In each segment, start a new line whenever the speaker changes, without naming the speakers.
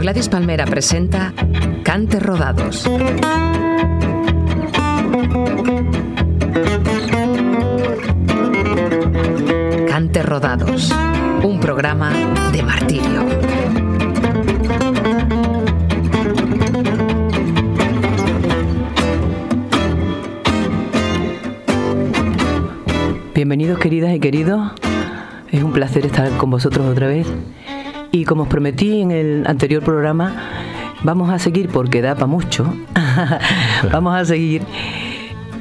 Gladys Palmera presenta Cante Rodados. Cante Rodados, un programa de martirio.
Bienvenidos queridas y queridos, es un placer estar con vosotros otra vez y como os prometí en el anterior programa, vamos a seguir porque da para mucho, vamos a seguir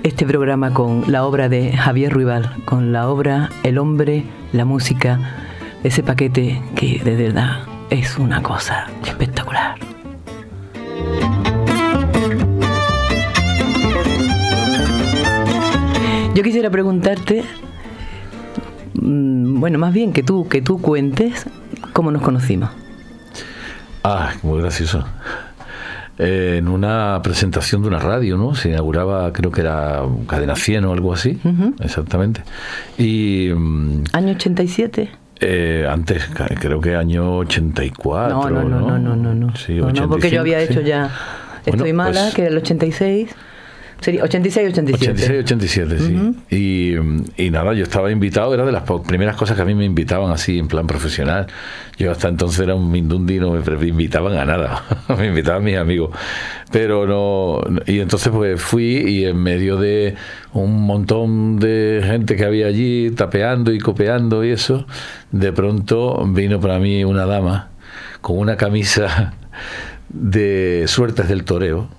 este programa con la obra de Javier Ruibal, con la obra El hombre, la música, ese paquete que de verdad es una cosa espectacular. Yo quisiera preguntarte, mm, bueno, más bien que tú, que tú cuentes cómo nos conocimos.
Ah, muy gracioso. Eh, en una presentación de una radio, ¿no? Se inauguraba, creo que era Cadena 100 o algo así, exactamente. Y...
Mm, ¿Año 87?
Eh, antes, creo que año 84.
No, no, no, no, no, no. no. Sí, no, porque yo había hecho ya Estoy mala, pues que era el 86. Sería 86, 87.
86, 87, sí. y, nada, yo estaba invitado, era de las primeras cosas que a mí me invitaban así en plan profesional. Yo hasta entonces era un mindundi, no me invitaban a nada, me invitaban mis amigos. Pero no, y entonces pues fui y en medio de un montón de gente que había allí tapeando y copeando y eso, de pronto vino para mí una dama con una camisa de suertes del toreo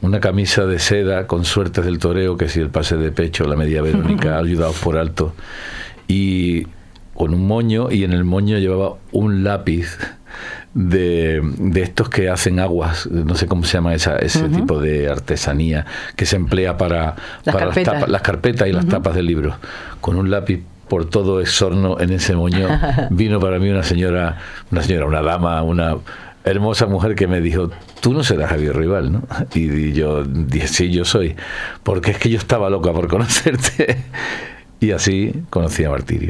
una camisa de seda con suertes del toreo, que si el pase de pecho, la media verónica, ayudados por alto, y con un moño, y en el moño llevaba un lápiz de, de estos que hacen aguas, no sé cómo se llama esa, ese tipo de artesanía, que se emplea para las para carpetas. Las, carpetas y las tapas del libro, con un lápiz por todo exorno en ese moño, vino para mí una señora, una señora, una dama, una hermosa mujer que me dijo, tú no serás Javier Rival, ¿no? Y yo dije, sí, yo soy, porque es que yo estaba loca por conocerte. Y así conocí a Martirio.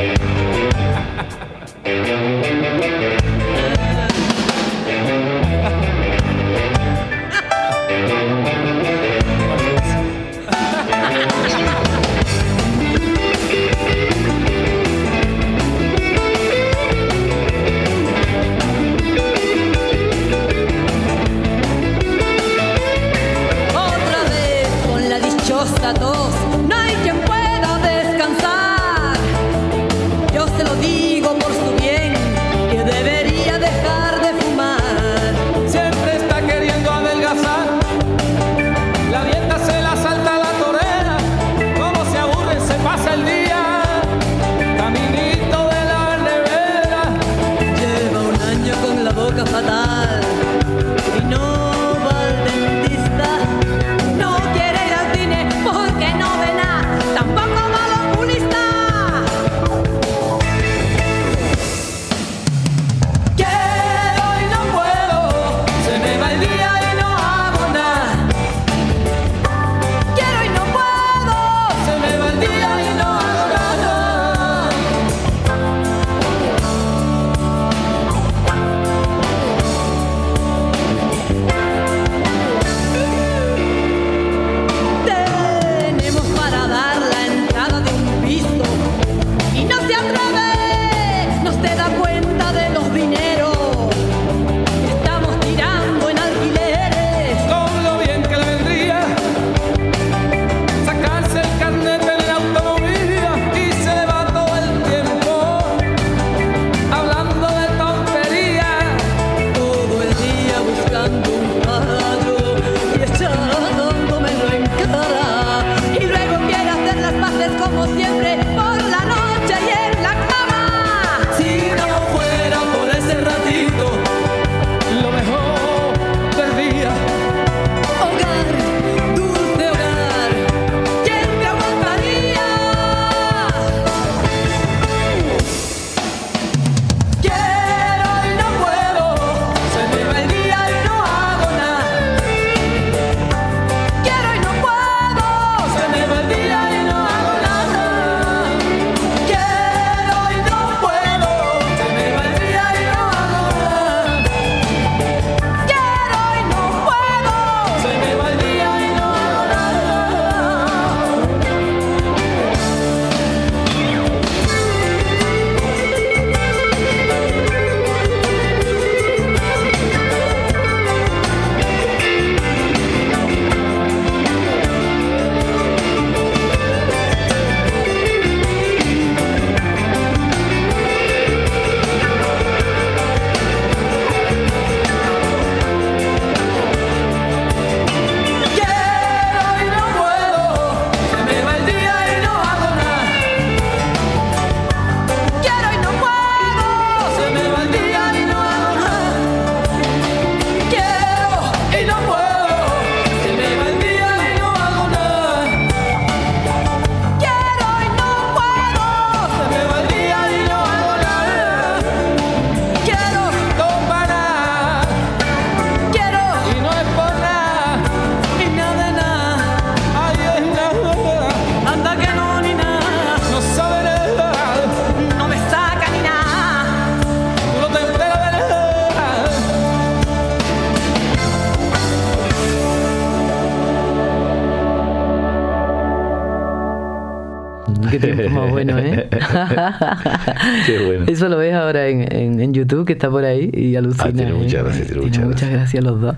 qué bueno. Eso lo ves ahora en, en, YouTube, que está por ahí, y alucina. Ah,
tiene muchas gracias, tiene,
muchas,
muchas
gracias. a los dos.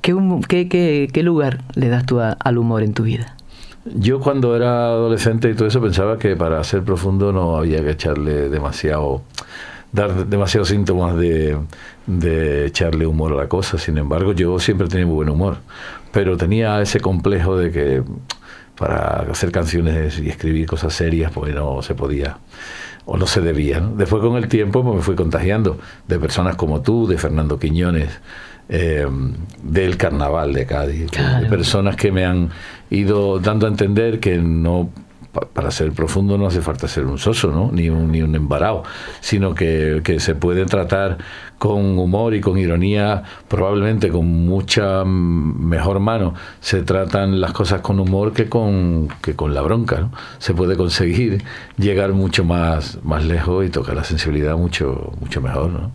¿Qué, qué, qué, lugar le das tú al humor en tu vida?
Yo cuando era adolescente y todo eso pensaba que para ser profundo no había que echarle demasiado dar demasiados síntomas de, de, echarle humor a la cosa. Sin embargo, yo siempre tenía muy buen humor, pero tenía ese complejo de que para hacer canciones y escribir cosas serias, pues no se podía o no se debía. Después con el tiempo pues, me fui contagiando de personas como tú, de Fernando Quiñones, eh, del carnaval de Cádiz, de personas que me han ido dando a entender que no para ser profundo no hace falta ser un soso, ¿no? ni, un, ni un embarado, sino que, se puede tratar con humor y con ironía, probablemente con mucha mejor mano, se tratan las cosas con humor que con, que con la bronca. ¿no? Se puede conseguir llegar mucho más, más lejos y tocar la sensibilidad mucho, mucho mejor. ¿no?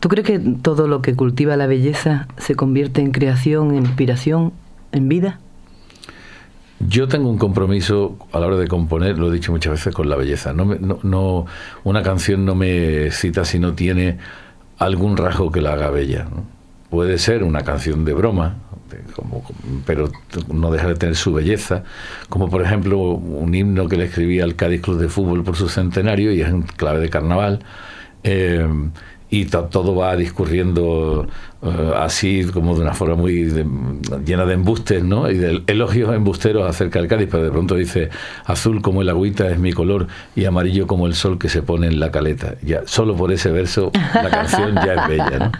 ¿Tú crees que todo lo que cultiva la belleza se convierte en creación, en inspiración, en vida?
Yo tengo un compromiso a la hora de componer, lo he dicho muchas veces, con la belleza. No, no, una canción no me cita si no tiene algún rasgo que la haga bella. Puede ser una canción de broma, pero no deja de tener su belleza, como por ejemplo un himno que le escribí al Cádiz Club de Fútbol por su centenario y es en clave de carnaval. Eh, y todo va discurriendo eh, así como de una forma muy llena de embustes, ¿no? Y de elogios embusteros acerca del Cádiz, pero de pronto dice azul como el agüita es mi color y amarillo como el sol que se pone en la caleta. Ya solo por ese verso la canción ya es bella.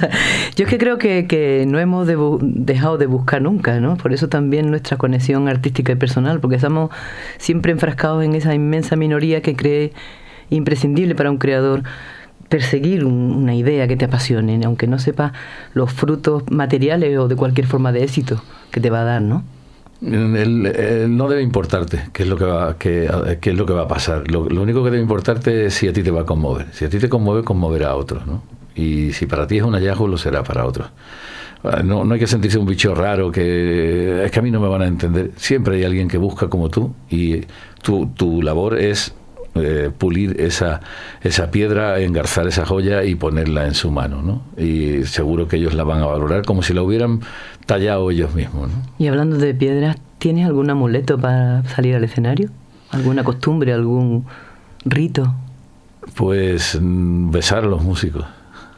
Yo es que creo que, que no hemos dejado de buscar nunca, ¿no? Por eso también nuestra conexión artística y personal, porque estamos siempre enfrascados en esa inmensa minoría que cree imprescindible para un creador perseguir una idea que te apasione, aunque no sepas los frutos materiales o de cualquier forma de éxito que te va a dar, ¿no?
no debe importarte qué es lo que va, qué, es lo que va a pasar. Lo, único que debe importarte es si a ti te va a conmover. Si a ti te conmueve, conmoverá a otros, ¿no? Y si para ti es un hallazgo, lo será para otros. Ah, no, no hay que sentirse un bicho raro, que es que a mí no me van a entender. Siempre hay alguien que busca como tú y tu, tu labor es eh, pulir esa, esa piedra, engarzar esa joya y ponerla en su mano, ¿no? Y seguro que ellos la van a valorar como si la hubieran tallado ellos mismos, ¿no?
Y hablando de piedras, ¿tienes algún amuleto para salir al escenario? ¿Alguna costumbre, algún rito?
Pues mm, besar a los músicos.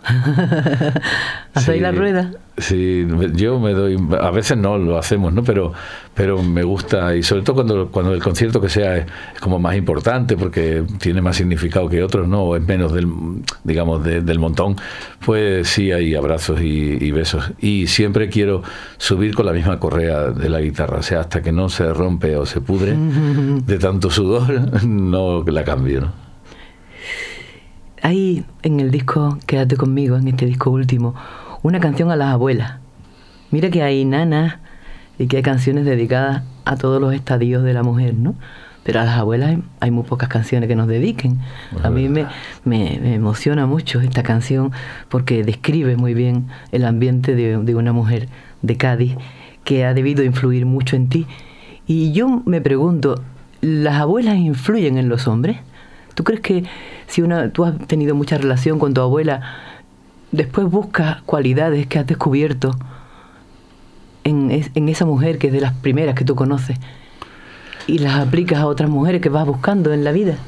¿Hacéis la rueda?
Sí, yo me doy, a veces no lo hacemos, ¿no? Pero, pero me gusta, y sobre todo cuando, cuando el concierto que sea es, como más importante, porque tiene más significado que otros, ¿no? O es menos del, digamos, del montón, pues sí hay abrazos y, besos. Y siempre quiero subir con la misma correa de la guitarra, o sea, hasta que no se rompe o se pudre de tanto sudor, no la cambio, ¿no?
Hay en el disco Quédate conmigo, en este disco último, una canción a las abuelas. Mira que hay nanas y que hay canciones dedicadas a todos los estadios de la mujer, ¿no? Pero a las abuelas hay, muy pocas canciones que nos dediquen. a mí me, me, emociona mucho esta canción porque describe muy bien el ambiente de, de una mujer de Cádiz que ha debido influir mucho en ti. Y yo me pregunto, ¿las abuelas influyen en los hombres? ¿Tú crees que si una, tú has tenido mucha relación con tu abuela, después buscas cualidades que has descubierto en, en esa mujer que es de las primeras que tú conoces y las aplicas a otras mujeres que vas buscando en la vida?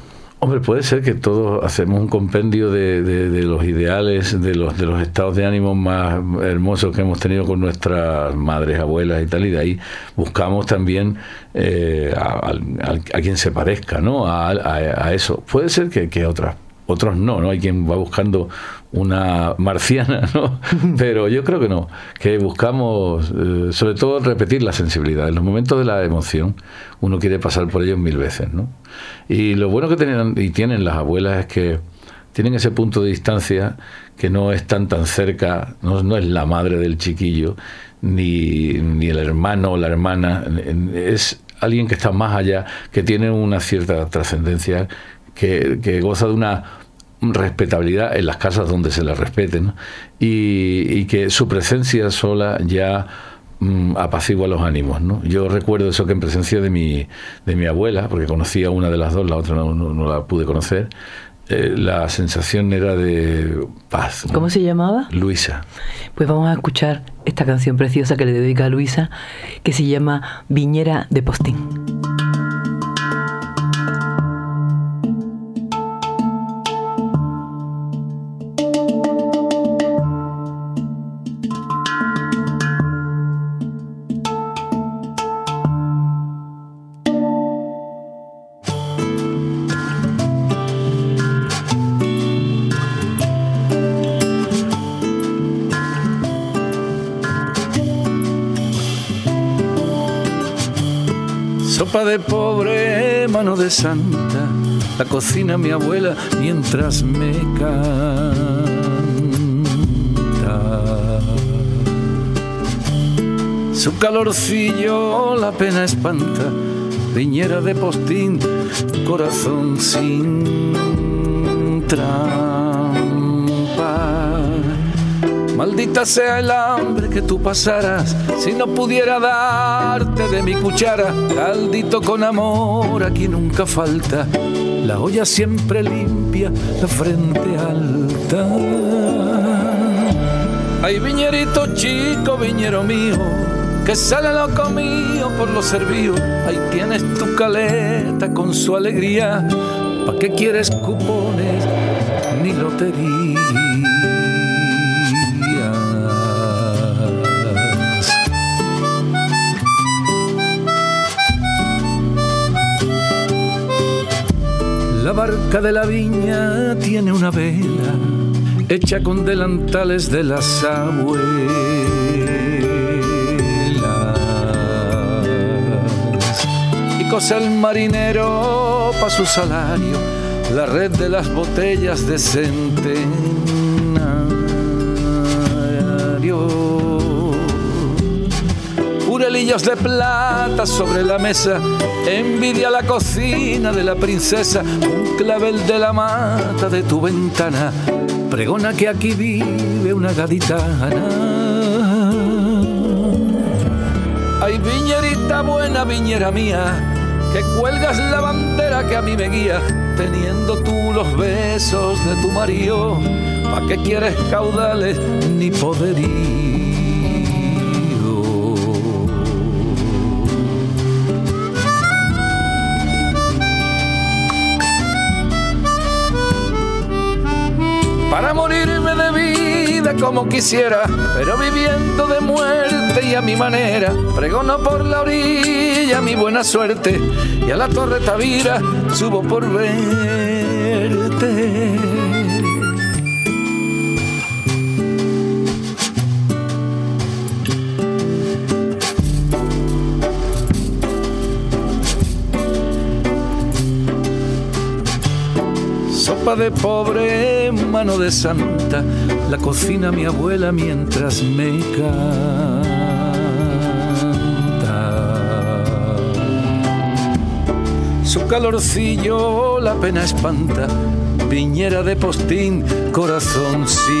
Hombre, puede ser que todos hacemos un compendio de, de, los ideales, de los, de los estados de ánimo más hermosos que hemos tenido con nuestras madres, abuelas y tal, y de ahí buscamos también eh, a, quien se parezca, ¿no? A, a, eso. Puede ser que, que otras otros no, ¿no? Hay quien va buscando una marciana, ¿no? Pero yo creo que no, que buscamos eh, sobre todo repetir la sensibilidad. En los momentos de la emoción uno quiere pasar por ellos mil veces, ¿no? Y lo bueno que tienen, y tienen las abuelas es que tienen ese punto de distancia que no están tan cerca, no, no es la madre del chiquillo, ni, ni el hermano o la hermana, es alguien que está más allá, que tiene una cierta trascendencia, que, que goza de una respetabilidad en las casas donde se le respeten y, que su presencia sola ya
mm, apacigua los ánimos. ¿no? Yo recuerdo eso que en presencia de mi, de mi abuela, porque conocía una de las dos, la otra no, la pude conocer, eh, la sensación era de paz.
¿Cómo se llamaba?
Luisa.
Pues vamos a escuchar esta canción preciosa que le dedica a Luisa, que se llama Viñera de Postín.
Santa, la cocina mi abuela mientras me canta. Su calorcillo la pena espanta, viñera de postín, corazón sin Maldita sea el hambre que tú pasaras si no pudiera darte de mi cuchara. Caldito con amor, aquí nunca falta. La olla siempre limpia, la frente alta. Ay, viñerito chico, viñero mío, que sale loco mío por los servíos. Ahí tienes tu caleta con su alegría. ¿Pa' qué quieres cupones ni lotería? De la viña tiene una vela hecha con delantales de las abuelas. Y cosa el marinero pa' su salario la red de las botellas de centenario De plata sobre la mesa, envidia la cocina de la princesa, un clavel de la mata de tu ventana, pregona que aquí vive una gaditana. Ay, viñerita buena, viñera mía, que cuelgas la bandera que a mí me guía, teniendo tú los besos de tu marido, ¿pa' qué quieres caudales ni poderío? Como quisiera, pero viviendo de muerte y a mi manera. Pregono por la orilla mi buena suerte y a la torre Tavira subo por verte. De pobre, mano de santa, la cocina mi abuela mientras me canta. Su calorcillo la pena espanta, viñera de postín, corazón sin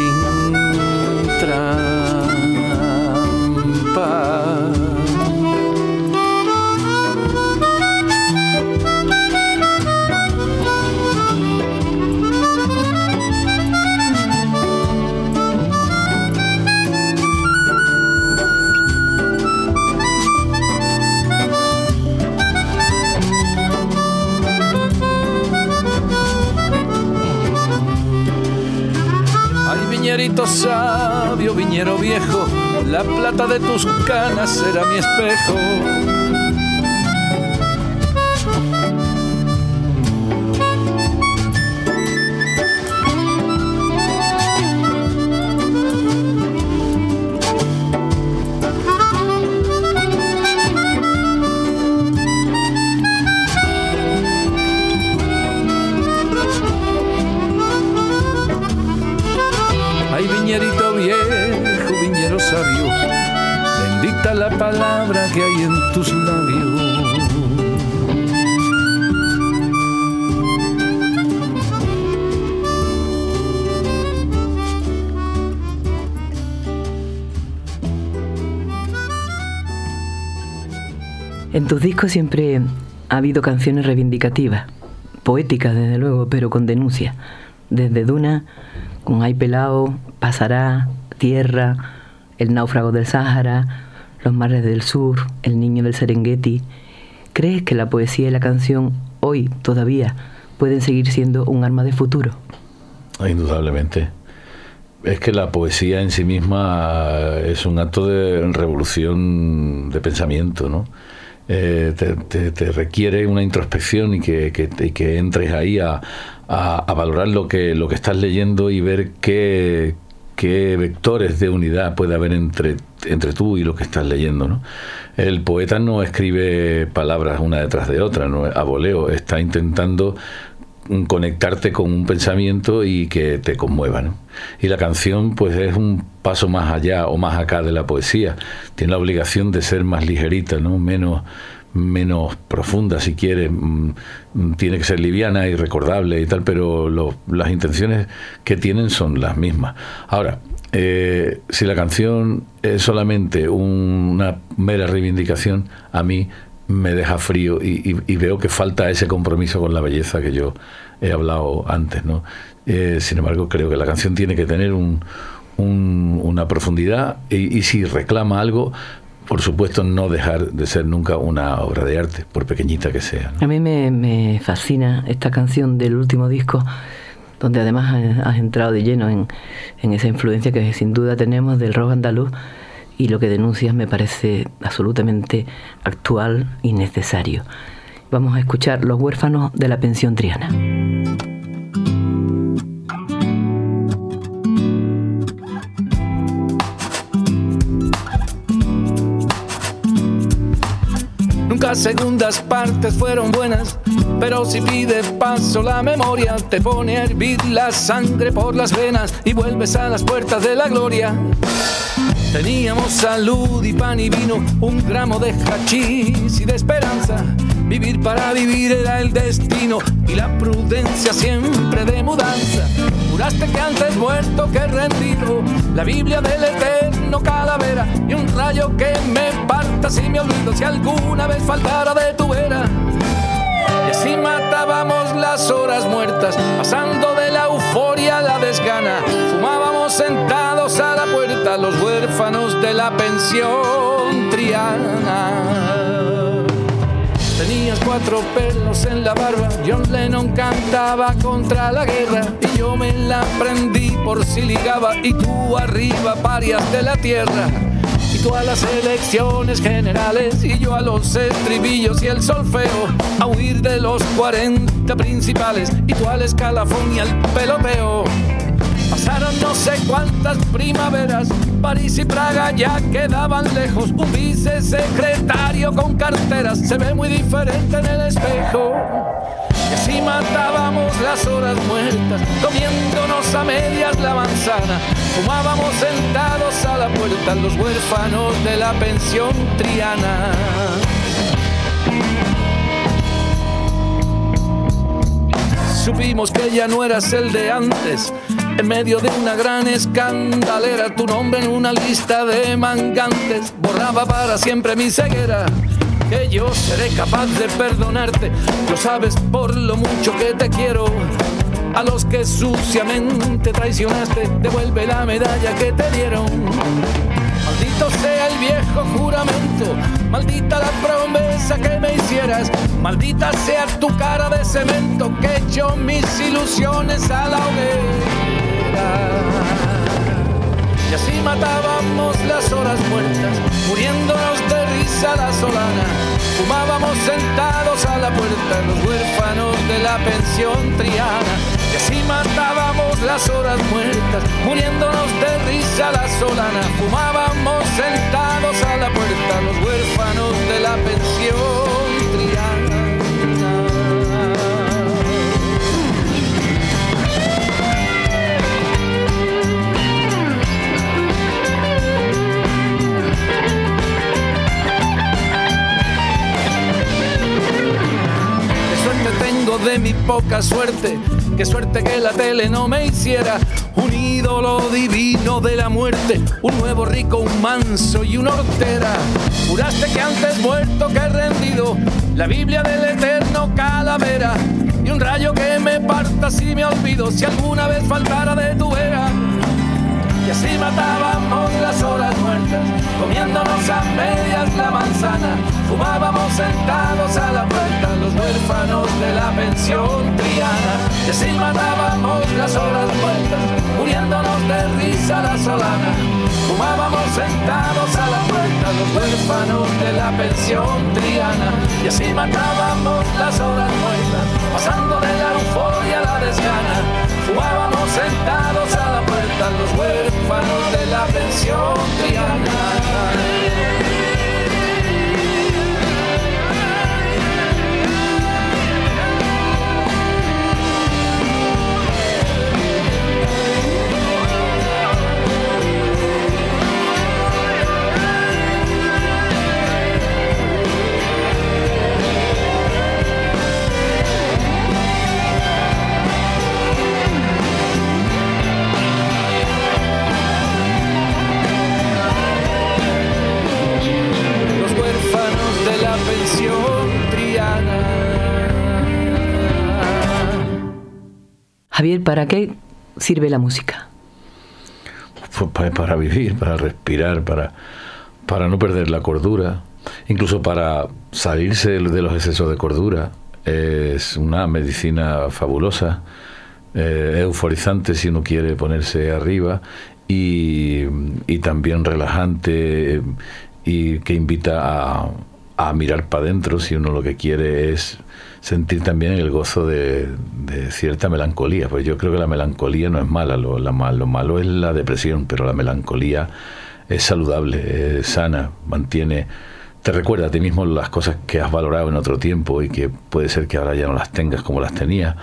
la plata de tus canas será mi espejo. Tus
discos siempre ha habido canciones reivindicativas, poéticas desde luego, pero con denuncia. Desde Duna, con Ay Pelao, Pasará, Tierra, El náufrago del Sáhara, Los mares del sur, El niño del Serengeti. ¿Crees que la poesía y la canción hoy todavía pueden seguir siendo un arma de futuro?
Indudablemente. Es que la poesía en sí misma es un acto de revolución de pensamiento, ¿no? Eh, te, requiere una introspección y que, que, entres ahí a, a, valorar lo que, lo que estás leyendo y ver qué, qué vectores de unidad puede haber entre, entre tú y lo que estás leyendo. ¿no? El poeta no escribe palabras una detrás de otra, no a voleo, está intentando conectarte con un pensamiento y que te conmueva. ¿no? Y la canción pues es un paso más allá o más acá de la poesía. Tiene la obligación de ser más ligerita, ¿no? menos, menos profunda si quiere, mm, mm, tiene que ser liviana y recordable y tal, pero las intenciones que tienen son las mismas. Ahora, eh, si la canción es solamente una mera reivindicación, a mí me deja frío y, veo que falta ese compromiso con la belleza que yo he hablado antes, ¿no? Eh, sin embargo, creo que la canción tiene que tener un, una profundidad y, si reclama algo, por supuesto, no dejar de ser nunca una obra de arte, por pequeñita que sea.
A mí me, fascina esta canción del último disco, donde además has entrado de lleno en, en esa influencia que sin duda tenemos del rock andaluz y lo que denuncias me parece absolutamente actual y necesario. Vamos a escuchar Los huérfanos de la pensión Triana.
Nunca segundas partes fueron buenas, pero si pides paso la memoria, te pone a hervir la sangre por las venas y vuelves a las puertas de la gloria. Teníamos salud y pan y vino, un gramo de hachís y de esperanza. Vivir para vivir era el destino y la prudencia siempre de mudanza. Juraste que antes muerto que rendido, la Biblia del eterno calavera y un rayo que me parta si me olvido si alguna vez faltara de tu vera. Y así matábamos las horas muertas, pasando de la euforia a la desgana. Fumábamos sentados a la puerta los huérfanos de la pensión triana. Tenías cuatro pelos en la barba, John Lennon cantaba contra la guerra y yo me la prendí por si ligaba y tú arriba varias de la tierra tú a las elecciones generales y yo a los estribillos y el solfeo, a huir de los 40 principales y tú al escalafón y al peloteo. Pasaron no sé cuántas primaveras, París y Praga ya quedaban lejos. Un vicesecretario con carteras se ve muy diferente en el espejo. Y así matábamos las horas muertas, comiéndonos a medias la manzana. Fumábamos sentados a la puerta los huérfanos de la pensión triana. Supimos que ya no eras el de antes. En medio de una gran escandalera, tu nombre en una lista de mangantes borraba para siempre mi ceguera que yo seré capaz de perdonarte. Lo sabes por lo mucho que te quiero. A los que suciamente traicionaste, devuelve la medalla que te dieron. Maldito sea el viejo juramento, maldita la promesa que me hicieras, maldita sea tu cara de cemento que echó mis ilusiones a la hoguera. Y así matábamos las horas muertas, muriéndonos de risa la solana. Fumábamos sentados a la puerta los huérfanos de la pensión triana. Y así matábamos las horas muertas, muriéndonos de risa la solana. Fumábamos sentados a la puerta los huérfanos de la pensión de mi poca suerte. Qué suerte que la tele no me hiciera un ídolo divino de la muerte, un nuevo rico, un manso y una hortera. Juraste que antes muerto que rendido la Biblia del eterno calavera y un rayo que me parta si me olvido si alguna vez faltara de tu vera. Y así matábamos las horas muertas, comiéndonos a medias la manzana, fumábamos sentados a la puerta los huérfanos de la pensión triana. Y así matábamos las horas muertas, muriéndonos de risa la solana, fumábamos sentados a la puerta los huérfanos de la pensión triana. Y así matábamos las horas muertas, pasando de la euforia a la desgana, fumábamos sentados a la puerta los huérfanos de la pensión triana.
¿Para qué sirve la música?
Pues para vivir, para respirar, para, para no perder la cordura, incluso para salirse de los excesos de cordura. Es una medicina fabulosa, eh, euforizante si uno quiere ponerse arriba y, también relajante y que invita a, a mirar para adentro si uno lo que quiere es sentir también el gozo de, cierta melancolía. Pues yo creo que la melancolía no es mala, lo, lo malo es la depresión, pero la melancolía es saludable, es sana, mantiene, te recuerda a ti mismo las cosas que has valorado en otro tiempo y que puede ser que ahora ya no las tengas como las tenías,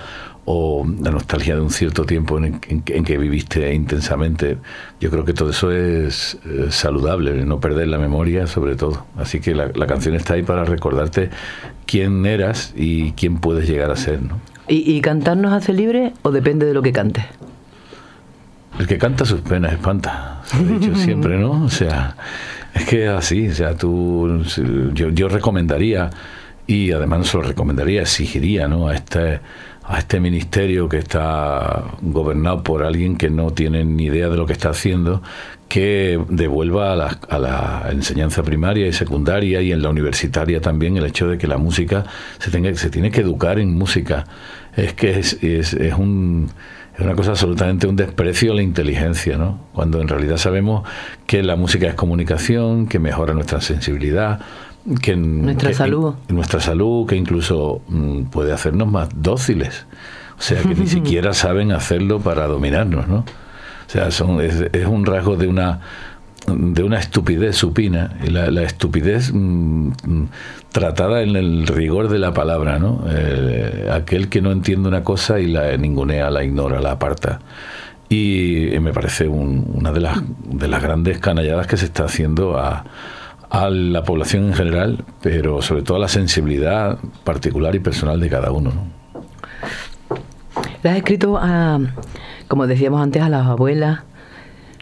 o la nostalgia de un cierto tiempo en, que viviste intensamente. Yo creo que todo eso es saludable, no perder la memoria sobre todo. Así que la, canción está ahí para recordarte quién eras y quién puedes llegar a ser. ¿no?
¿Y, ¿Y cantar nos hace libre o depende de lo que cantes?
El que canta sus penas espanta, se ha dicho siempre, ¿no? O sea, es que es así, o sea, tú, yo, yo recomendaría, y además no se lo recomendaría, exigiría, ¿no? A este a este ministerio que está gobernado por alguien que no tiene ni idea de lo que está haciendo, que devuelva a la, a la, enseñanza primaria y secundaria y en la universitaria también el hecho de que la música se, tenga, se tiene que educar en música. Es que es, es, es un es una cosa absolutamente un desprecio a la inteligencia, ¿no? Cuando en realidad sabemos que la música es comunicación, que mejora nuestra sensibilidad, que
nuestra salud.
nuestra salud que incluso mm, puede hacernos más dóciles. O sea que ni siquiera saben hacerlo para dominarnos no o sea son, es, un rasgo de una de una estupidez supina la, estupidez mm, mm, tratada en el rigor de la palabra no eh, aquel que no entiende una cosa y la ningunea la ignora la aparta. Y me parece una de las de las grandes canalladas que se está haciendo a a la población en general, pero sobre todo a la sensibilidad particular y personal de cada uno.
Le has escrito, a, como decíamos antes, a las abuelas,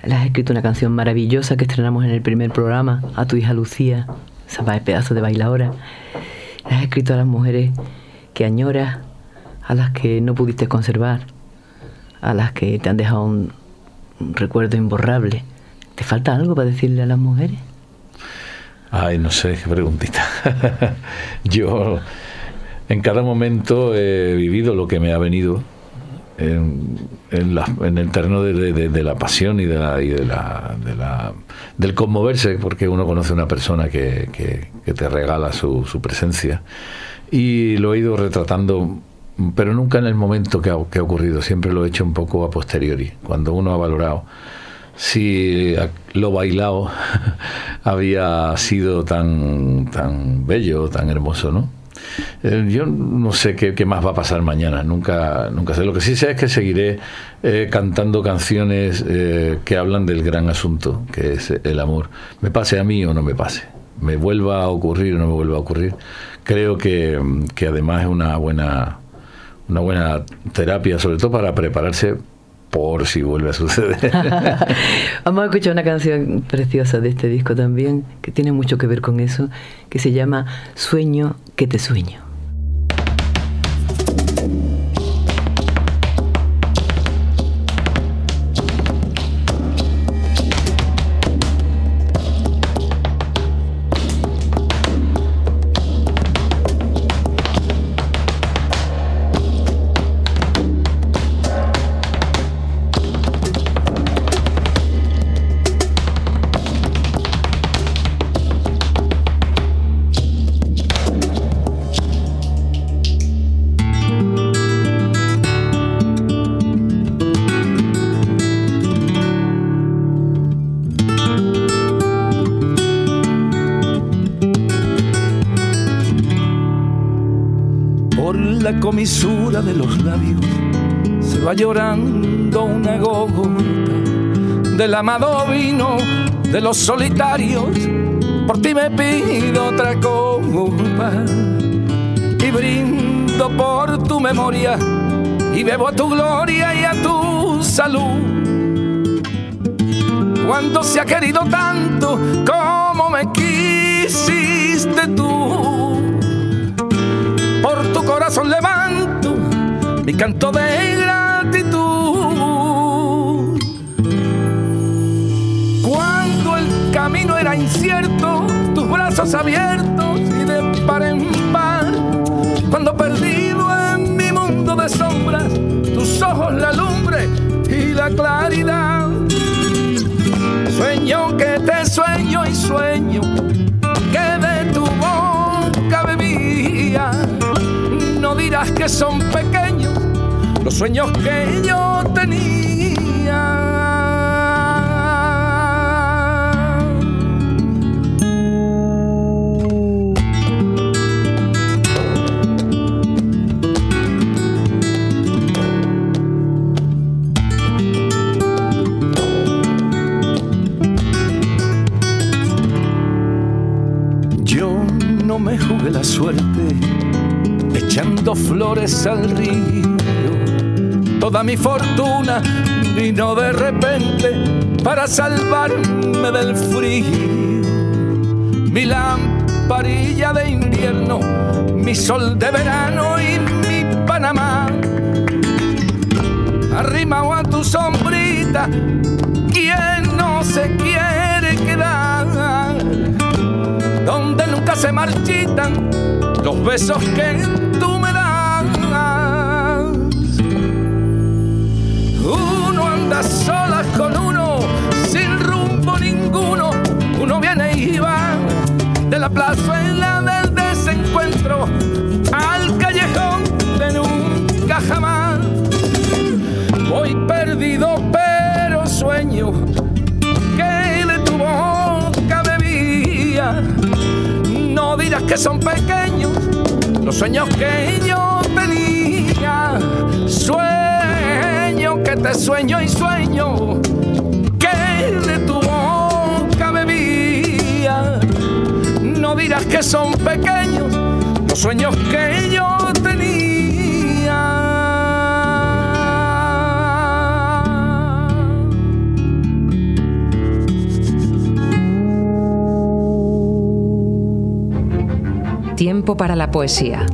le has escrito una canción maravillosa que estrenamos en el primer programa, a tu hija Lucía, esa pedazo de bailadora. Le has escrito a las mujeres que añoras, a las que no pudiste conservar, a las que te han dejado un recuerdo imborrable. ¿Te falta algo para decirle a las mujeres?
Ay, no sé, qué preguntita. Yo en cada momento he vivido lo que me ha venido en, el terreno de, la pasión y, de la, del conmoverse, porque uno conoce una persona que, te regala su, presencia. Y lo he ido retratando, pero nunca en el momento que que ha ocurrido, siempre lo he hecho un poco a posteriori, cuando uno ha valorado si lo bailado había sido tan, tan bello, tan hermoso, ¿no? Eh, yo no sé qué, más va a pasar mañana, nunca, nunca sé. Lo que sí sé es que seguiré eh, cantando canciones eh, que hablan del gran asunto, que es el amor. Me pase a mí o no me pase, me vuelva a ocurrir o no me vuelva a ocurrir. Creo que, que además es una buena, una buena terapia, sobre todo para prepararse por si vuelve a suceder.
Vamos a escuchar una canción preciosa de este disco también, que tiene mucho que ver con eso, que se llama Sueño que te sueño.
Comisura de los labios se va llorando una gota del amado vino de los solitarios. Por ti me pido otra copa y brindo por tu memoria y bebo a tu gloria y a tu salud. Cuando se ha querido tanto como me quisiste tú corazón levanto mi canto de gratitud. Cuando el camino era incierto, tus brazos abiertos y de par en par. Cuando perdido en mi mundo de sombras, tus ojos la lumbre y la claridad. Sueño que te sueño y sueño son pequeños los sueños que yo tenía. Yo no me jugué la suerte echando flores al río. Toda mi fortuna vino de repente para salvarme del frío. Mi lamparilla de invierno, mi sol de verano y mi Panamá. Arrimado a tu sombrita, quien no se quiere quedar, donde nunca se marchitan los besos que solas con uno, sin rumbo ninguno. Uno viene y va de la plaza en la del desencuentro al callejón de nunca jamás. Voy perdido, pero sueño que de tu boca bebía. No dirás que son pequeños los sueños que yo te sueño y sueño que de tu boca bebía. No dirás que son pequeños los sueños que yo tenía.
Tiempo para la poesía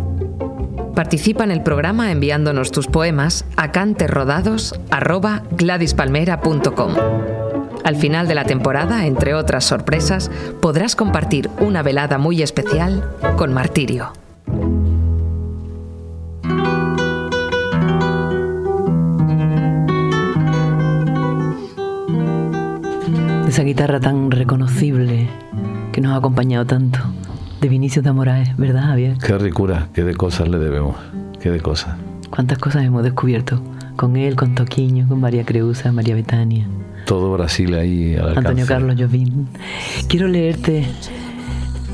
Participa en el programa enviándonos tus poemas a canterrodados.gladispalmera.com. Al final de la temporada, entre otras sorpresas, podrás compartir una velada muy especial con Martirio.
Esa guitarra tan reconocible que nos ha acompañado tanto de Vinicius de Moraes, ¿verdad, Javier?
Qué ricura, qué de cosas le debemos, qué de cosas.
¿Cuántas cosas hemos descubierto? Con él, con Toquiño, con María Creusa, María Betania.
Todo Brasil ahí al
Antonio Carlos Jovín. Quiero leerte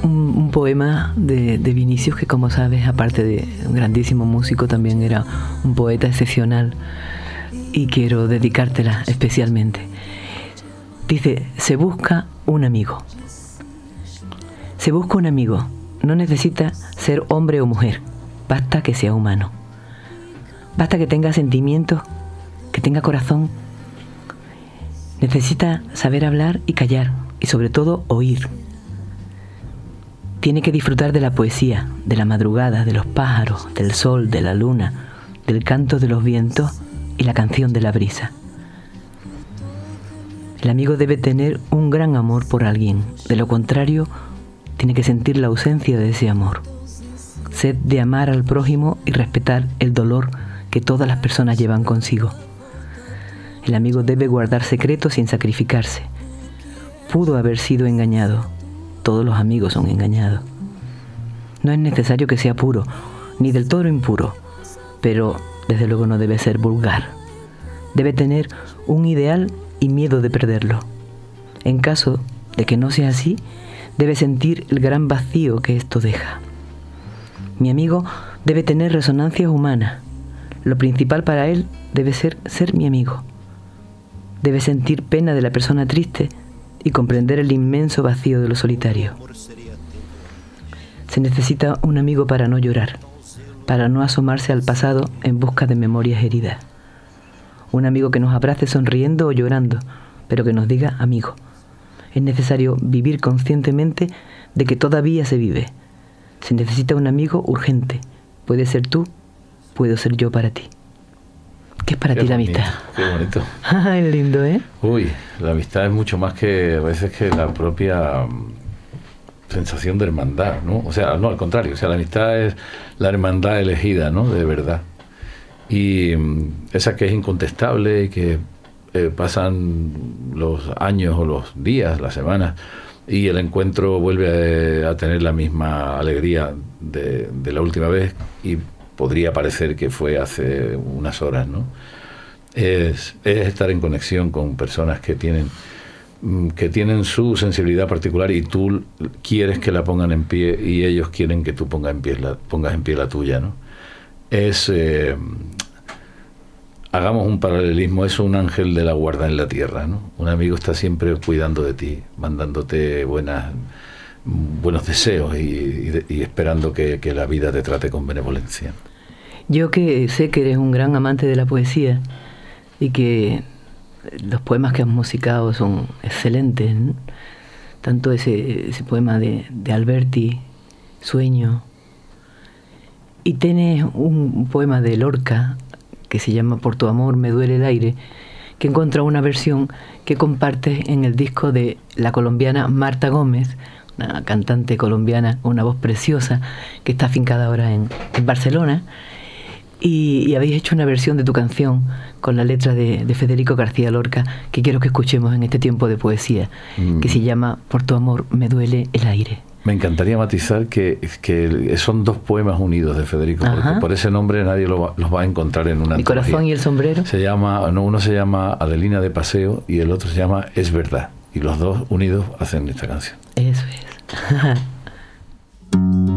un, poema de, de, Vinicius que, como sabes, aparte de un grandísimo músico, también era un poeta excepcional y quiero dedicártela especialmente. Dice, se busca un amigo. Se busca un amigo. No necesita ser hombre o mujer. Basta que sea humano. Basta que tenga sentimientos que tenga corazón, necesita saber hablar y callar y sobre todo oír. Tiene que disfrutar de la poesía, de la madrugada, de los pájaros, del sol, de la luna, del canto de los vientos y la canción de la brisa. El amigo debe tener un gran amor por alguien, de lo contrario, tiene que sentir la ausencia de ese amor. Sed de amar al prójimo y respetar el dolor que todas las personas llevan consigo. El amigo debe guardar secretos sin sacrificarse. Pudo haber sido engañado. Todos los amigos son engañados. No es necesario que sea puro, ni del todo impuro, pero desde luego no debe ser vulgar. Debe tener un ideal y miedo de perderlo. En caso de que no sea así, debe sentir el gran vacío que esto deja. Mi amigo debe tener resonancia humana. Lo principal para él debe ser ser mi amigo. Debe sentir pena de la persona triste y comprender el inmenso vacío de lo solitario. Se necesita un amigo para no llorar, para no asomarse al pasado en busca de memorias heridas. Un amigo que nos abrace sonriendo o llorando, pero que nos diga amigo. Es necesario vivir conscientemente de que todavía se vive. Se necesita un amigo urgente. Puede ser tú, puedo ser yo para ti. ¿Qué es para ti la amistad?
Qué bonito.
es lindo, ¿eh?
Uy, la amistad es mucho más que a veces que la propia mm, sensación de hermandad, ¿no? O sea, no, al contrario, o sea, la amistad es la hermandad elegida, ¿no? De verdad. Y mm, esa que es incontestable y que eh, pasan los años o los días, las semanas, y el encuentro vuelve a, tener la misma alegría de, la última vez y podría parecer que fue hace unas horas, ¿no? Es, estar en conexión con personas que tienen mm, que tienen su sensibilidad particular y tú quieres que la pongan en pie y ellos quieren que tú pongas en pie la, pongas en pie la tuya, ¿no? Es eh, hagamos un paralelismo, es un ángel de la guarda en la tierra, ¿no? Un amigo está siempre cuidando de ti, mandándote buenas buenos deseos y, esperando que, la vida te trate con benevolencia.
Yo que sé que eres un gran amante de la poesía y que los poemas que has musicado son excelentes, tanto ese, poema de, Alberti, Sueño, y tienes un poema de Lorca que se llama Por tu amor me duele el aire, que encuentra una versión que comparte en el disco de la colombiana Marta Gómez, una cantante colombiana, una voz preciosa, que está afincada ahora en, Barcelona. Y, habéis hecho una versión de tu canción con la letra de, Federico García Lorca que quiero que escuchemos en este tiempo de poesía, que se llama Por tu amor me duele el aire.
Me encantaría matizar que, que son dos poemas unidos de Federico, porque por ese nombre nadie los va a encontrar en una
Mi corazón y el sombrero.
Se llama, no, uno se llama Adelina de Paseo y el otro se llama Es Verdad. Y los dos unidos hacen esta canción.
Eso es.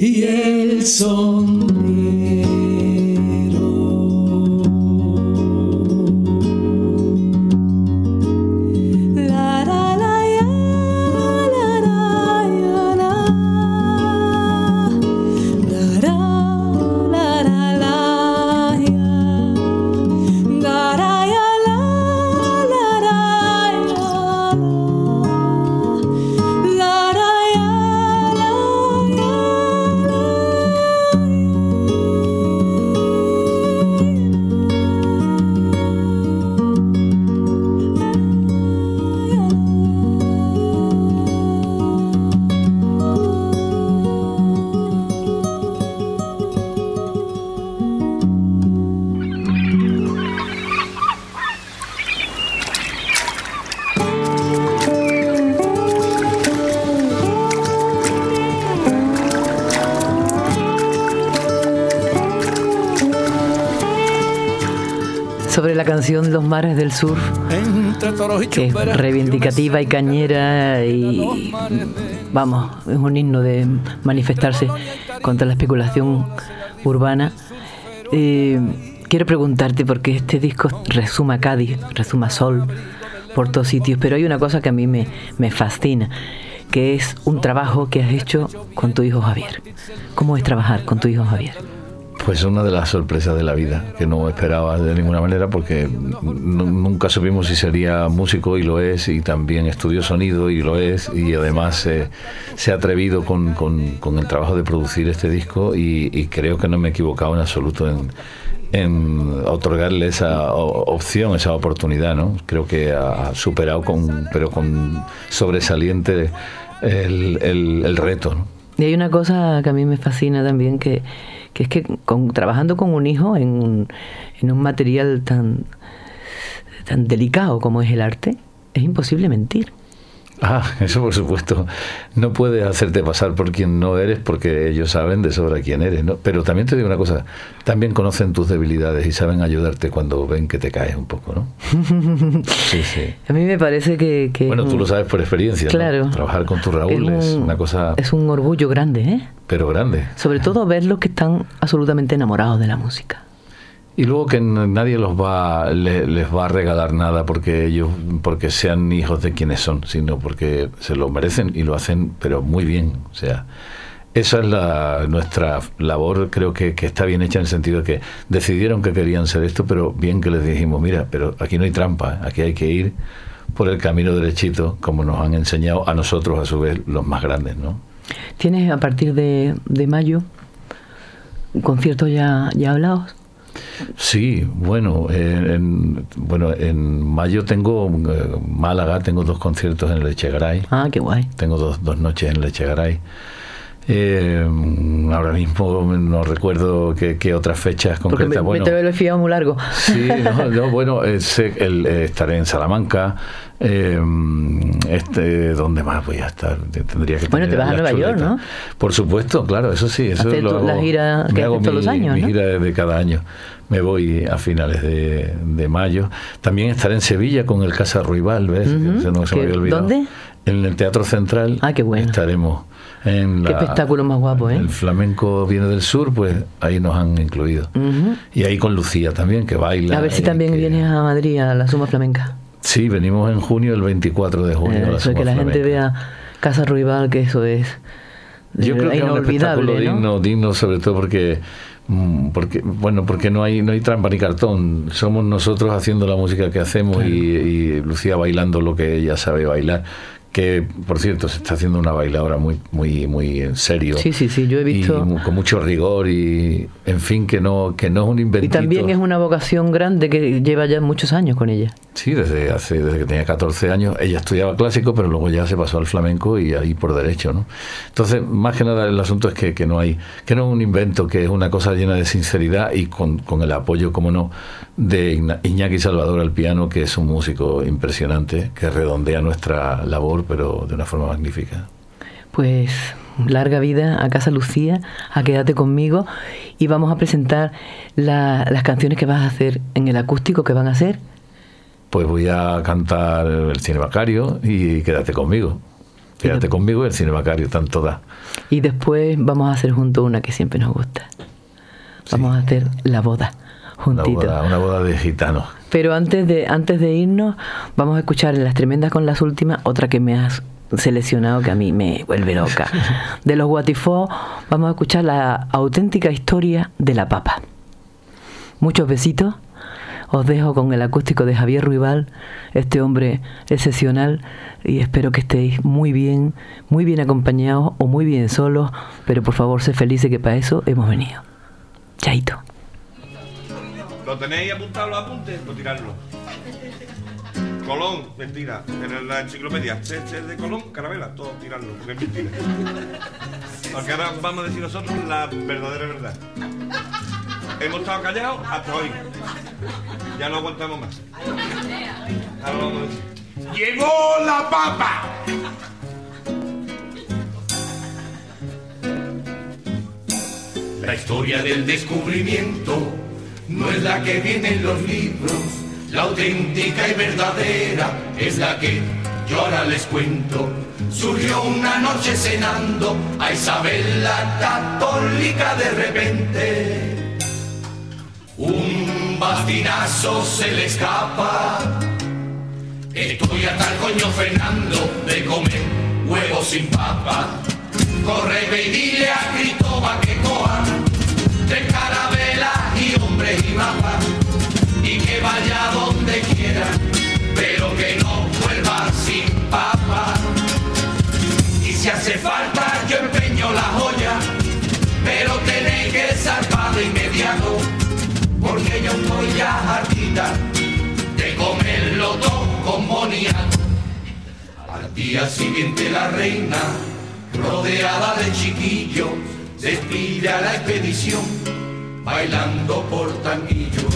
y el sombrero.
Canción Los mares del sur, que es reivindicativa y cañera y vamos, es un himno de manifestarse contra la especulación urbana. Eh, quiero preguntarte porque este disco resuma Cádiz, resuma Sol por todos sitios, pero hay una cosa que a mí me, me fascina, que es un trabajo que has hecho con tu hijo Javier. ¿Cómo es trabajar con tu hijo Javier?
Pues una de las sorpresas de la vida, que no esperaba de ninguna manera porque nu- nunca supimos si sería músico y lo es, y también estudió sonido y lo es, y además se ha atrevido con, con- el trabajo de producir este disco y, creo que no me he equivocado en absoluto en, en otorgarle esa opción, esa oportunidad, ¿no? Creo que ha superado con, pero con sobresaliente el, el- reto.
Y hay una cosa que a mí me fascina también, que, que es que con- trabajando con un hijo en un, en un material tan, tan delicado como es el arte, es imposible mentir.
Ah, eso por supuesto. No puedes hacerte pasar por quien no eres porque ellos saben de sobra quién eres, ¿no? Pero también te digo una cosa, también conocen tus debilidades y saben ayudarte cuando ven que te caes un poco, ¿no? Sí, sí.
A mí me parece que... que
Bueno,
es
tú lo sabes por experiencia, ¿no?
Claro.
Trabajar con tu Raúl es,
un-
una cosa,
Es un orgullo grande, ¿eh?
pero grande.
Sobre todo verlos que están absolutamente enamorados de la música.
Y luego que nadie los va, le- les va a regalar nada porque ellos, porque sean hijos de quienes son, sino porque se lo merecen y lo hacen, pero muy bien. O sea, esa es la, nuestra labor, creo que, que, está bien hecha en el sentido de que decidieron que querían ser esto, pero bien que les dijimos, mira, pero aquí no hay trampa, ¿eh? aquí hay que ir por el camino derechito, como nos han enseñado a nosotros, a su vez, los más grandes, ¿no?
¿Tienes a partir de, de mayo conciertos ya, ya hablados?
Sí, bueno, en, bueno, en mayo tengo eh, Málaga, tengo dos conciertos en Lechegaray.
Ah, qué guay.
Tengo dos, dos noches en Lechegaray. Eh, ahora mismo no recuerdo qué, otras fechas concretas.
Me,
bueno,
me te lo muy largo.
Sí, no, no bueno, eh, el, eh, estaré en Salamanca. Eh, este, ¿Dónde más voy a estar? Tendría que
bueno, te vas a Nueva. York, ¿no?
Por supuesto, claro, eso sí. Eso lo hago,
la gira que haces todos los años,
mi
¿no?
gira de cada año. Me voy a finales de, de, mayo. También estaré en Sevilla con el Casa Ruibal, ¿ves?
Uh -huh.
Eso no se me había olvidado.
¿Dónde?
En el Teatro Central.
Ah, qué bueno.
Estaremos. En
Qué espectáculo más guapo, ¿eh?
El flamenco viene del sur, pues ahí nos han incluido.
Uh -huh.
Y ahí con Lucía también, que baila.
A ver si también
que...
vienes a Madrid a la Suma Flamenca.
Sí, venimos en junio, el 24 de junio.
Eh,
a la
eso
Suma
que la
Flamenca.
gente vea Casa Ruibal, que eso es.
Yo creo que es un espectáculo
¿no?
digno, digno sobre todo porque mm, porque bueno porque no hay no hay trampa ni cartón somos nosotros haciendo la música que hacemos
Claro.
y, y Lucía bailando lo que ella sabe bailar que por cierto se está haciendo una bailadora muy muy muy en serio
Sí, sí, sí, yo he visto.
y con mucho rigor y en fin que no que no es un
Y
inventito
también es una vocación grande que lleva ya muchos años con ella.
Sí, desde hace desde que tenía 14 años. Ella estudiaba clásico, pero luego ya se pasó al flamenco y ahí por derecho, ¿no? Entonces, más que nada el asunto es que, que no hay, que no es un invento, que es una cosa llena de sinceridad y con, con el apoyo, como no, de Iñaki Salvador al piano, que es un músico impresionante, que redondea nuestra labor, pero de una forma magnífica.
Pues larga vida a Casa Lucía, a Quédate conmigo y vamos a presentar la- las canciones que vas a hacer en el acústico que van a hacer.
Pues voy a cantar el Cine Macario y quédate conmigo. Quédate conmigo y el Cine Macario, están todas.
Y después vamos a hacer juntos una que siempre nos gusta. Vamos a hacer la boda
Una
juntito.
boda, una boda de gitanos.
Pero antes de, antes de irnos, vamos a escuchar en las tremendas con las últimas, otra que me has seleccionado que a mí me vuelve loca. De los Guatifó, vamos a escuchar la auténtica historia de la papa. Muchos besitos. Os dejo con el acústico de Javier Ruibal, este hombre excepcional, y espero que estéis muy bien, muy bien acompañados o muy bien solos, pero por favor, sé felices que para eso hemos venido. Chaito.
¿Lo tenéis apuntado los apuntes? Pues tirarlo. Colón, mentira. En la enciclopedia, C, C de Colón, Carabela, todo tirarlo, porque es mentira. Porque ahora vamos a decir nosotros la verdadera verdad. Hemos estado callados hasta hoy. Ya no aguantamos más. Ahora vamos a decir. ¡Llegó la papa!
La historia del descubrimiento no es la que viene en los libros, la auténtica y verdadera es la que yo ahora les cuento. Surgió una noche cenando a Isabel la católica de repente. Un bastinazo se le escapa. Estoy hasta el coño Fernando de comer huevos sin papa. Corre ve y dile a Cristóbal que coja tres carabelas y hombres y que vaya donde quiera, pero que no vuelva sin papa. Y si hace falta yo empeño la joya, pero tenéis que zarpar de inmediato, porque yo estoy ya hartita de comerlo todo con boniato. Al día siguiente la reina, rodeada de chiquillos, despide a la expedición, bailando por tanguillo.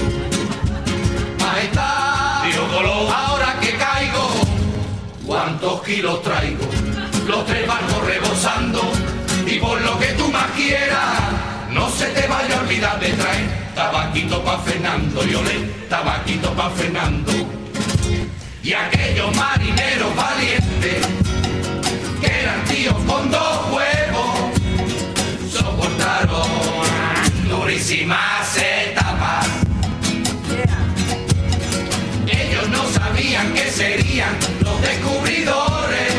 Majestad, dijo Colón, ahora que caigo, ¿cuántos kilos traigo? Los tres barcos rebosando, y por lo que tú más quieras, no se te vaya a olvidar de traer tabaquito pa' Fernando, y olé, tabaquito pa' Fernando. Y aquellos marineros valientes, que eran tíos con dos huevos, soportaron durísimas etapas. Ellos no sabían que serían los descubridores,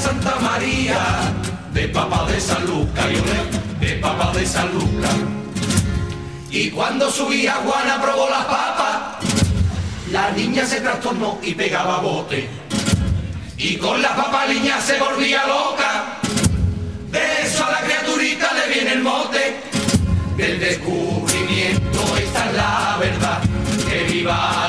Santa María de papa de San Lucas, le- de papa de San Lucas. Y cuando subía Juana probó las papas, la niña se trastornó y pegaba bote. Y con la papaliña se volvía loca. De eso a la criaturita le viene el mote. Del descubrimiento esta es la verdad. Que viva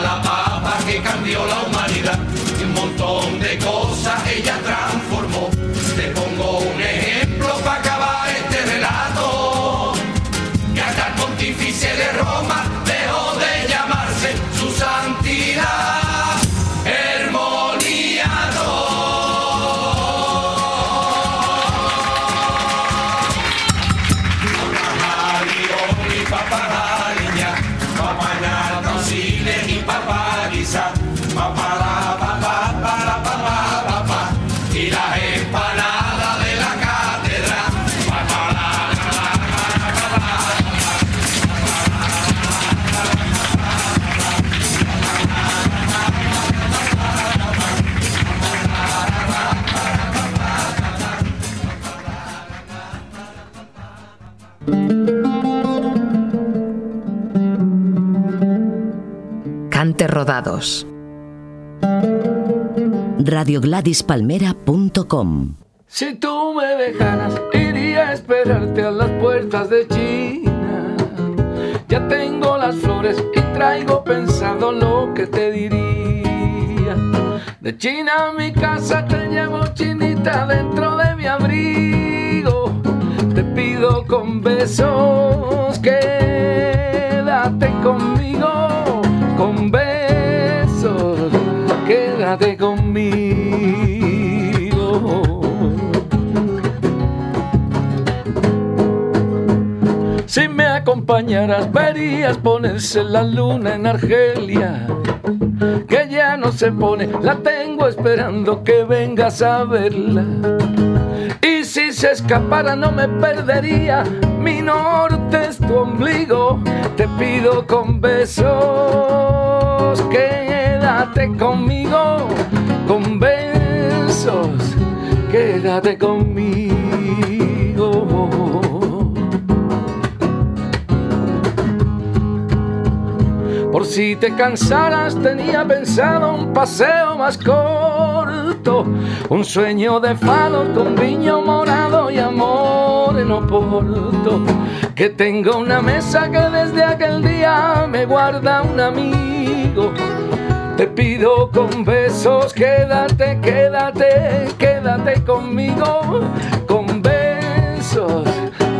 Cante rodados.
radiogladispalmera.com
Si tú me dejaras, iría a esperarte a las puertas de China. Ya tengo las flores y traigo pensado lo que te diría. De China a mi casa te llevo chinita dentro de mi abrigo. Te pido con besos, quédate conmigo. Si me acompañaras, verías ponerse la luna en Argelia. Que ya no se pone, la tengo esperando que vengas a verla. Y si se escapara, no me perdería. Mi norte es tu ombligo. Te pido con besos, quédate conmigo. Quédate conmigo. Por si te cansaras tenía pensado un paseo más corto, un sueño de fados con viño morado y amor en oporto. Que tengo una mesa que desde aquel día me guarda un amigo. Te pido con besos, quédate, quédate, quédate conmigo, con besos,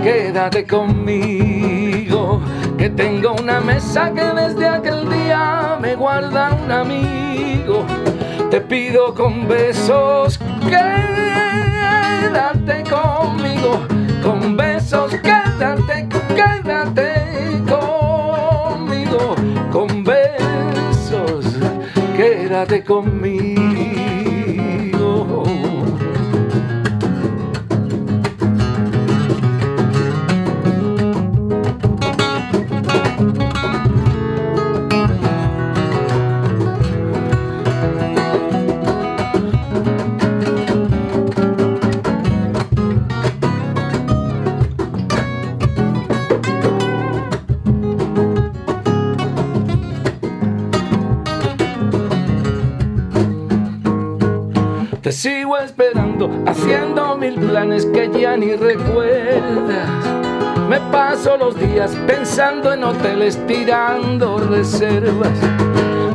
quédate conmigo. Que tengo una mesa que desde aquel día me guarda un amigo. Te pido con besos, quédate conmigo, con besos, quédate, quédate conmigo. Haciendo mil planes que ya ni recuerdas. Me paso los días pensando en hoteles, tirando reservas.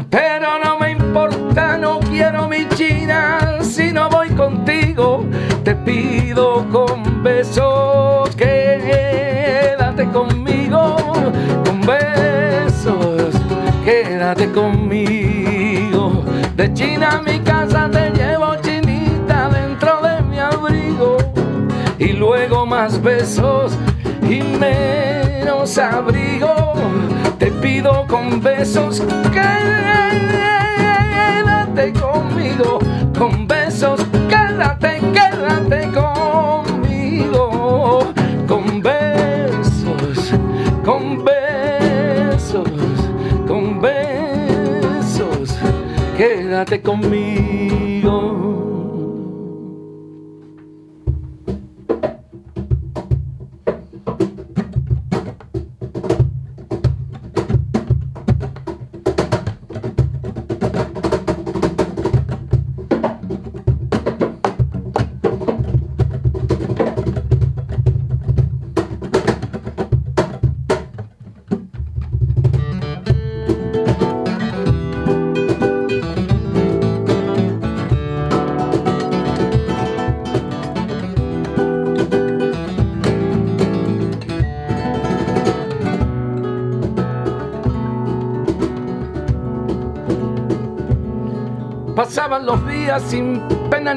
Pero no me importa, no quiero mi China. Si no voy contigo, te pido con besos, quédate conmigo, con besos, quédate conmigo. Más besos y menos abrigo, te pido con besos, quédate conmigo, con besos, quédate, quédate conmigo, con besos, con besos, con besos, quédate conmigo.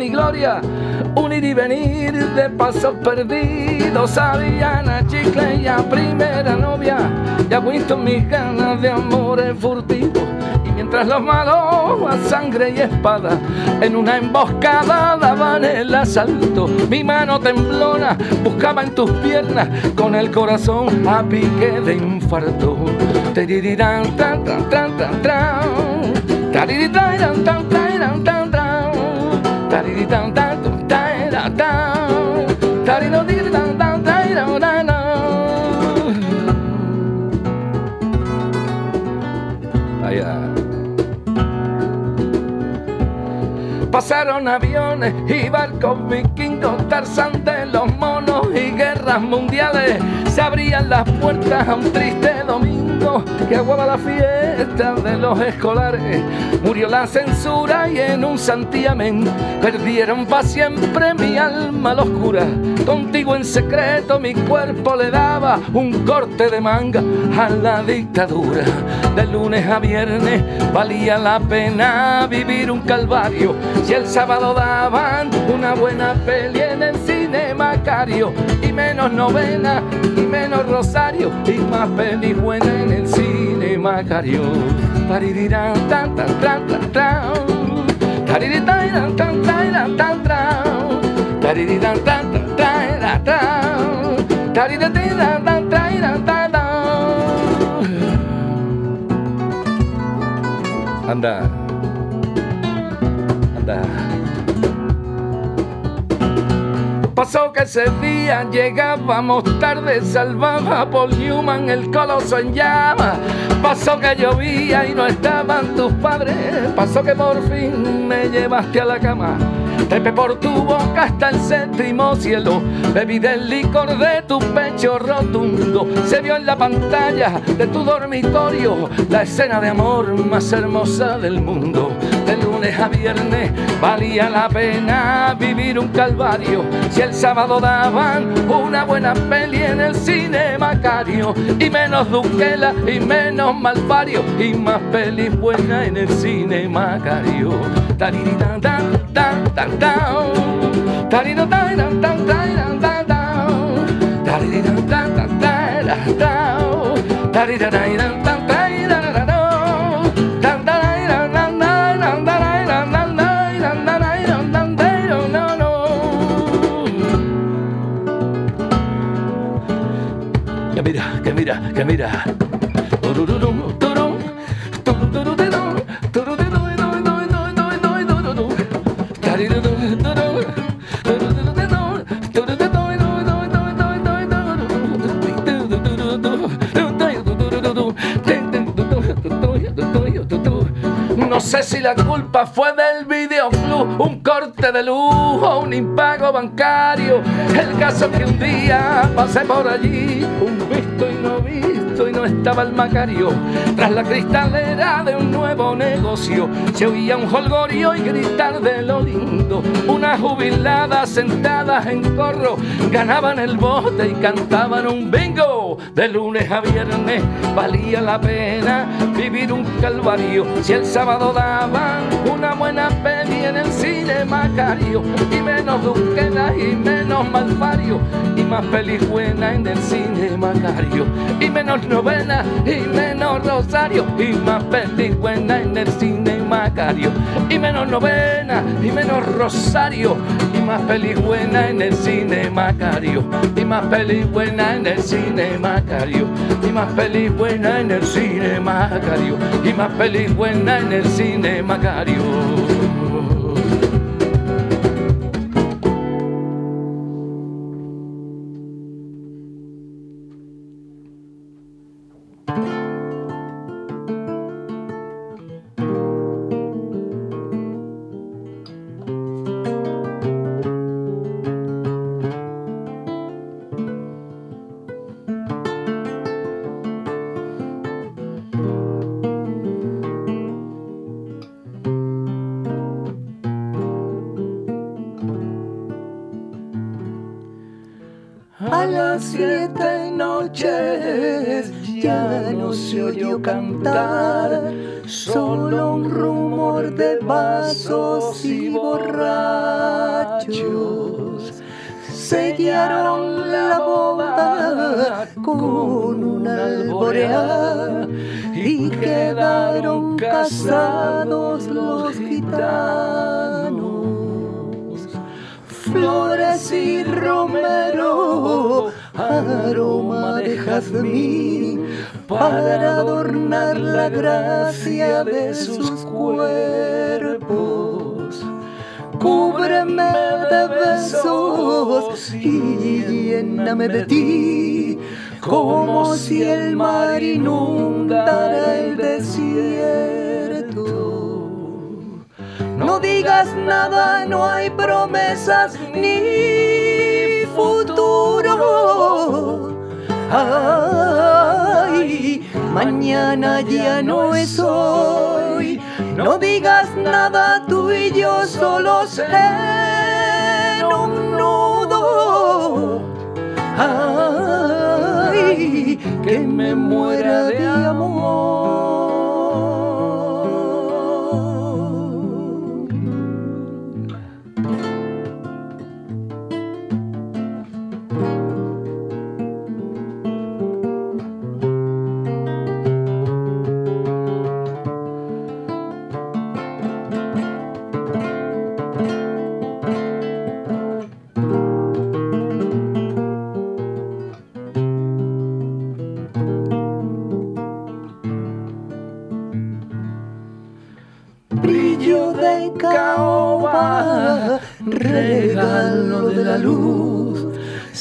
Gloria, un ir y venir de pasos perdidos. A chicle y a primera novia, y Winston mis ganas de amores furtivos. Y mientras los malos a sangre y espada en una emboscada daban el asalto, mi mano temblona buscaba en tus piernas con el corazón a pique de infarto. Pasaron aviones y barcos vikingos, Tarzán de los monos y guerras mundiales. Se abrían las puertas a un triste domingo que aguaba la fiesta de los escolares. Murió la censura y en un santiamén perdieron para siempre mi alma la oscura. Contigo en secreto mi cuerpo le daba un corte de manga a la dictadura. De lunes a viernes valía la pena vivir un calvario. Si el sábado daban una buena peli en el Macario y menos novena y menos rosario y más peli buena en el cine Macario. Taririrán, tan, tan, tan, tan, tan. Tan, tan, tan, tan. Tan, tan, tan, tan, tan, tan, tan, tan. Anda. Anda. Pasó que ese día llegábamos tarde, salvaba Paul Newman el coloso en llama. Pasó que llovía y no estaban tus padres. Pasó que por fin me llevaste a la cama. Trepé por tu boca hasta el séptimo cielo. Bebí del licor de tu pecho rotundo. Se vio en la pantalla de tu dormitorio la escena de amor más hermosa del mundo. Lunes viernes valía la pena vivir un calvario. Si el sábado daban una buena peli en el cine Macario. Y menos Duquela y menos Malvario. Y más pelis buenas en el cine Macario. Tan, tan, tan, tan, tan, que mira, No sé si la culpa fue del videoclub, un corte de lujo, un impago bancario. El caso que un día pasé por allí,
estaba el Macario. Tras la cristalera de un nuevo negocio, se oía un holgorio y gritar de lo lindo. Unas jubiladas sentadas en corro ganaban el bote y cantaban un bingo. De lunes a viernes valía la pena vivir un calvario. Si el sábado daban una buena peli en el cine Macario, y menos Duqueda y menos Malvario, y más pelis en el cine Macario, y menos novena y menos Rosario, y más pelis buena en el cine Macario, y menos novena y menos Rosario, más pelis en el cine Macario, y más pelis buena en el cine Macario, y más pelis buena en el cine Macario, y más pelis buena en el cine Macario.
Cantar, solo un rumor de vasos y borrachos. Sellaron la boda con una alborea y quedaron casados los gitanos flores y romero, aroma de jazmín, para adornar la gracia de sus cuerpos. Cúbreme de besos y lléname de ti, como si el mar inundara el desierto. No digas nada, no hay promesas ni futuro. Ay, mañana ya no es hoy. No digas nada, tú y yo solo en un nudo. Ay, que me muera de amor.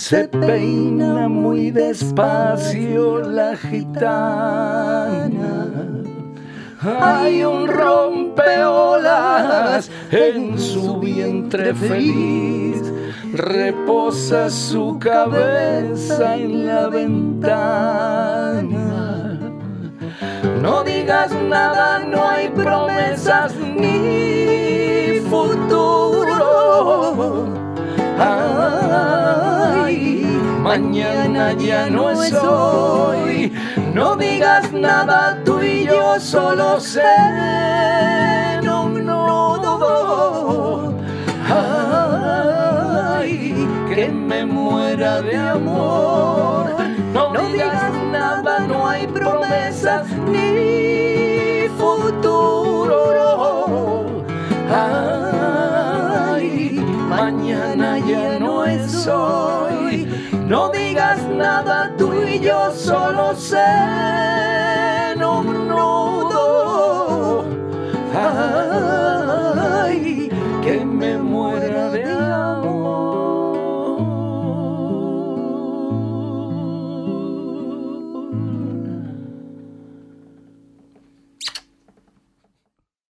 Se peina muy despacio la gitana. Hay un rompeolas en su vientre feliz. Reposa su cabeza en la ventana. No digas nada, no hay promesas ni futuro. Ay, mañana ya no es hoy. No digas nada, tú y yo solo sé un nudo. Ay, que me muera de amor. No, digas nada, no hay promesas ni nada, tú y yo solo sé